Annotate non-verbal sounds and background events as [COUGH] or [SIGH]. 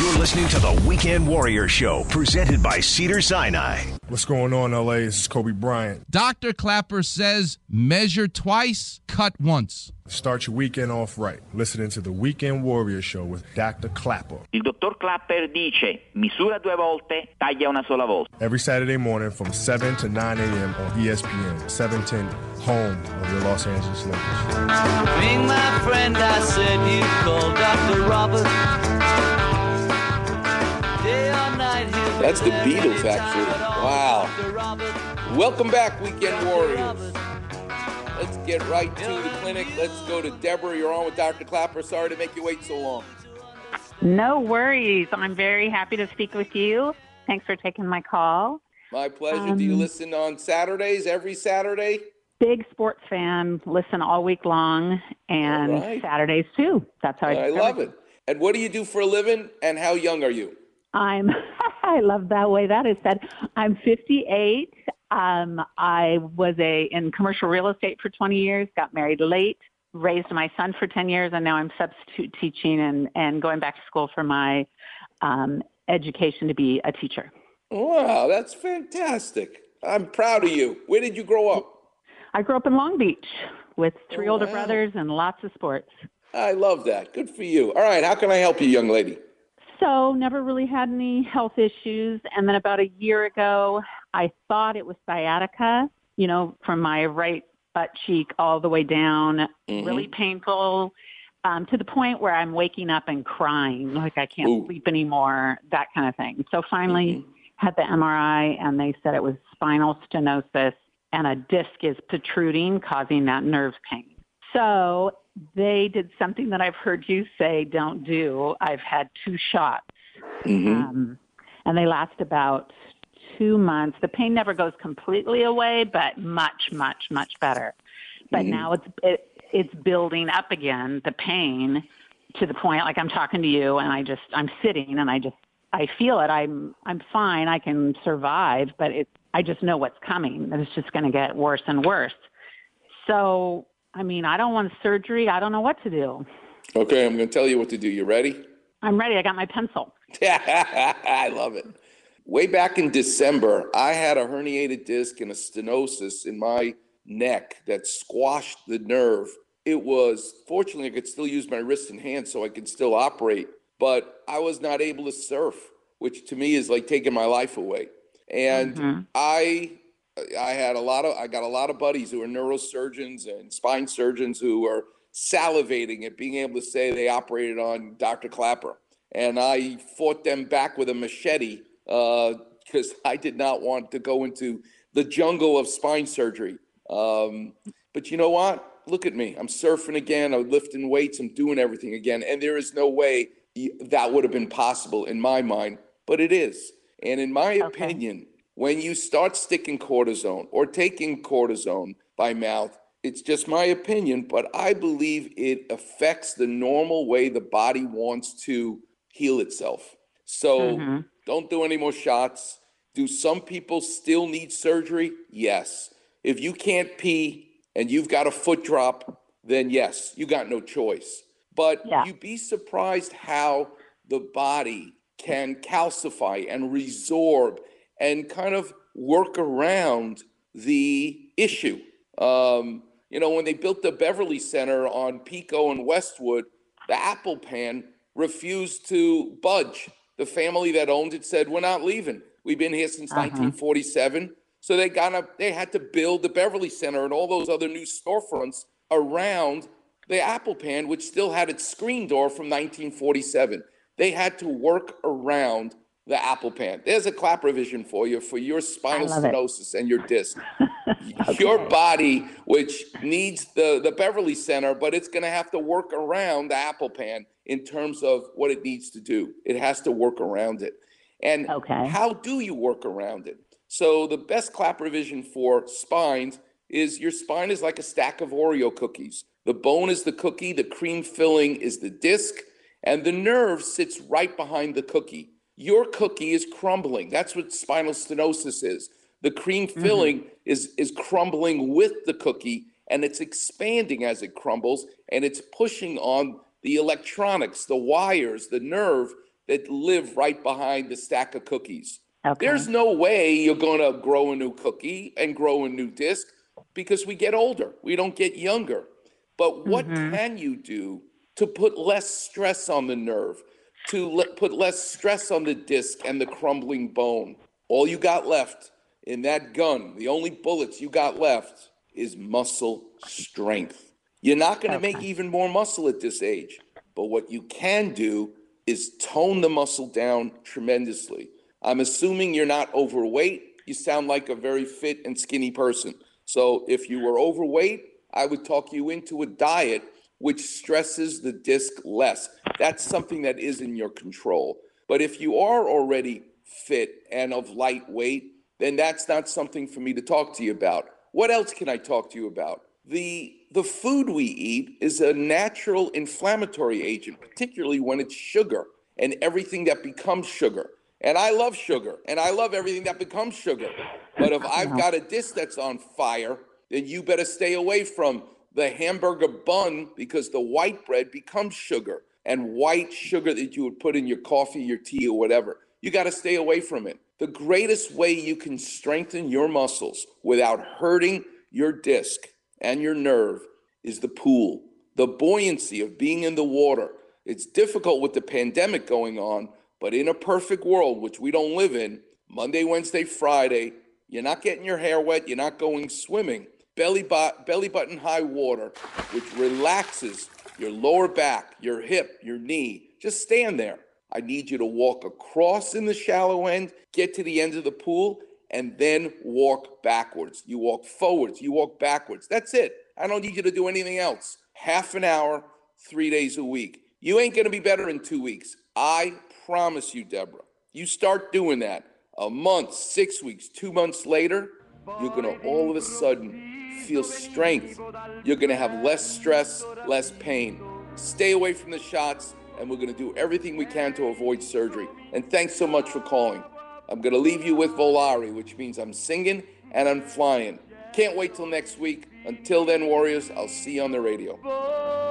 You're listening to the Weekend Warrior Show, presented by Cedar Sinai. What's going on, LA? This is Kobe Bryant. Dr. Clapper says measure twice, cut once. Start your weekend off right. Listening to the Weekend Warrior Show with Dr. Clapper. Il dottor Clapper dice misura due volte, taglia una sola volta. Every Saturday morning from 7 to 9 a.m. on ESPN, 710, home of your Los Angeles Lakers. Ring my friend, I said you called Dr. Robert. That's the Beatles, actually. Wow. Welcome back, Weekend Warriors. Let's get right to the clinic. Let's go to Deborah. You're on with Dr. Clapper. Sorry to make you wait so long. No worries. I'm very happy to speak with you. Thanks for taking my call. My pleasure. Do you Um, listen on Saturdays, every Saturday? Big sports fan, listen all week long and right. Saturdays too. That's how I, I love it. And what do you do for a living, and how young are you? I'm [LAUGHS] I love that way that is said. I'm 58. Um, I was a in commercial real estate for 20 years, got married late, raised my son for 10 years, and now I'm substitute teaching and, and going back to school for my um, education to be a teacher. Wow, that's fantastic. I'm proud of you. Where did you grow up? I grew up in Long Beach with three Oh, older wow. brothers and lots of sports. I love that. Good for you. All right, how can I help you, young lady? So, never really had any health issues. And then about a year ago, I thought it was sciatica, you know, from my right butt cheek all the way down, Mm-hmm. really painful um, to the point where I'm waking up and crying, like I can't Ooh. sleep anymore, that kind of thing. So, finally, had the MRI, and they said it was spinal stenosis, and a disc is protruding, causing that nerve pain. So, they did something that I've heard you say don't do. I've had two shots, um, and they last about two months. The pain never goes completely away, but much, much, much better. But now it's it, it's building up again. The pain to the point like I'm talking to you, and I just I'm sitting, and I just I feel it. I'm I'm fine. I can survive, but it I just know what's coming. and It's just going to get worse and worse. So I mean, I don't want surgery. I don't know what to do. Okay, I'm going to tell you what to do. You ready? I'm ready. I got my pencil. [LAUGHS] I love it. Way back in December, I had a herniated disc and a stenosis in my neck that squashed the nerve. It was, fortunately, I could still use my wrist and hand so I could still operate, but I was not able to surf, which to me is like taking my life away. And mm-hmm. I I had a lot of I got a lot of buddies who are neurosurgeons and spine surgeons who are salivating at being able to say they operated on Dr. Clapper. And I fought them back with a machete because I did not want to go into the jungle of spine surgery. Um, but you know what? Look at me. I'm surfing again. I'm lifting weights. I'm doing everything again. And there is no way that would have been possible in my mind, but it is. And in my opinion, when you start sticking cortisone or taking cortisone by mouth, it's just my opinion, but I believe it affects the normal way the body wants to heal itself. So mm-hmm. don't do any more shots. Do some people still need surgery? Yes. If you can't pee and you've got a foot drop, then yes, you got no choice. But Yeah. you'd be surprised how the body can calcify and resorb and kind of work around the issue. Um, you know, when they built the Beverly Center on Pico and Westwood, the Apple Pan refused to budge. The family that owned it said, "We're not leaving. We've been here since 1947." So they got up. They had to build the Beverly Center and all those other new storefronts around the Apple Pan, which still had its screen door from 1947. They had to work around the Apple Pan. There's a clap revision for you for your spinal stenosis and your disc. [LAUGHS] Your body, which needs the, the Beverly Center, but it's going to have to work around the Apple Pan in terms of what it needs to do. It has to work around it. And Okay. how do you work around it? So the best clap revision for spines is your spine is like a stack of Oreo cookies. The bone is the cookie, the cream filling is the disc, and the nerve sits right behind the cookie. Your cookie is crumbling. That's what spinal stenosis is. The cream mm-hmm. filling is is crumbling with the cookie and it's expanding as it crumbles and it's pushing on the electronics, the wires, the nerve that live right behind the stack of cookies. Okay. There's no way you're going to grow a new cookie and grow a new disc because we get older. We don't get younger. But what mm-hmm. can you do to put less stress on the nerve, to le- put less stress on the disc and the crumbling bone? All you got left in that gun, the only bullets you got left is muscle strength. You're not going to make even more muscle at this age. But what you can do is tone the muscle down tremendously. I'm assuming you're not overweight. You sound like a very fit and skinny person. So if you were overweight, I would talk you into a diet which stresses the disc less. That's something that is in your control. But if you are already fit and of light weight, then that's not something for me to talk to you about. What else can I talk to you about? The the food we eat is a natural inflammatory agent, particularly when it's sugar and everything that becomes sugar. And I love sugar and I love everything that becomes sugar. But if I've got a disc that's on fire, then you better stay away from the hamburger bun because the white bread becomes sugar and white sugar that you would put in your coffee, your tea, or whatever. You got to stay away from it. The greatest way you can strengthen your muscles without hurting your disc and your nerve is the pool, the buoyancy of being in the water. It's difficult with the pandemic going on, but in a perfect world, which we don't live in, Monday, Wednesday, Friday, you're not getting your hair wet, you're not going swimming. Belly, bot, belly button high water, which relaxes your lower back, your hip, your knee. Just stand there. I need you to walk across in the shallow end, get to the end of the pool, and then walk backwards. You walk forwards, you walk backwards. That's it. I don't need you to do anything else. Half an hour, three days a week. You ain't going to be better in two weeks. I promise you, Deborah. You start doing that a month, six weeks, two months later, you're going to all of a sudden feel strength. You're going to have less stress, less pain. Stay away from the shots, and we're going to do everything we can to avoid surgery. And thanks so much for calling. I'm going to leave you with Volare, which means I'm singing and I'm flying. Can't wait till next week. Until then, Warriors, I'll see you on the radio.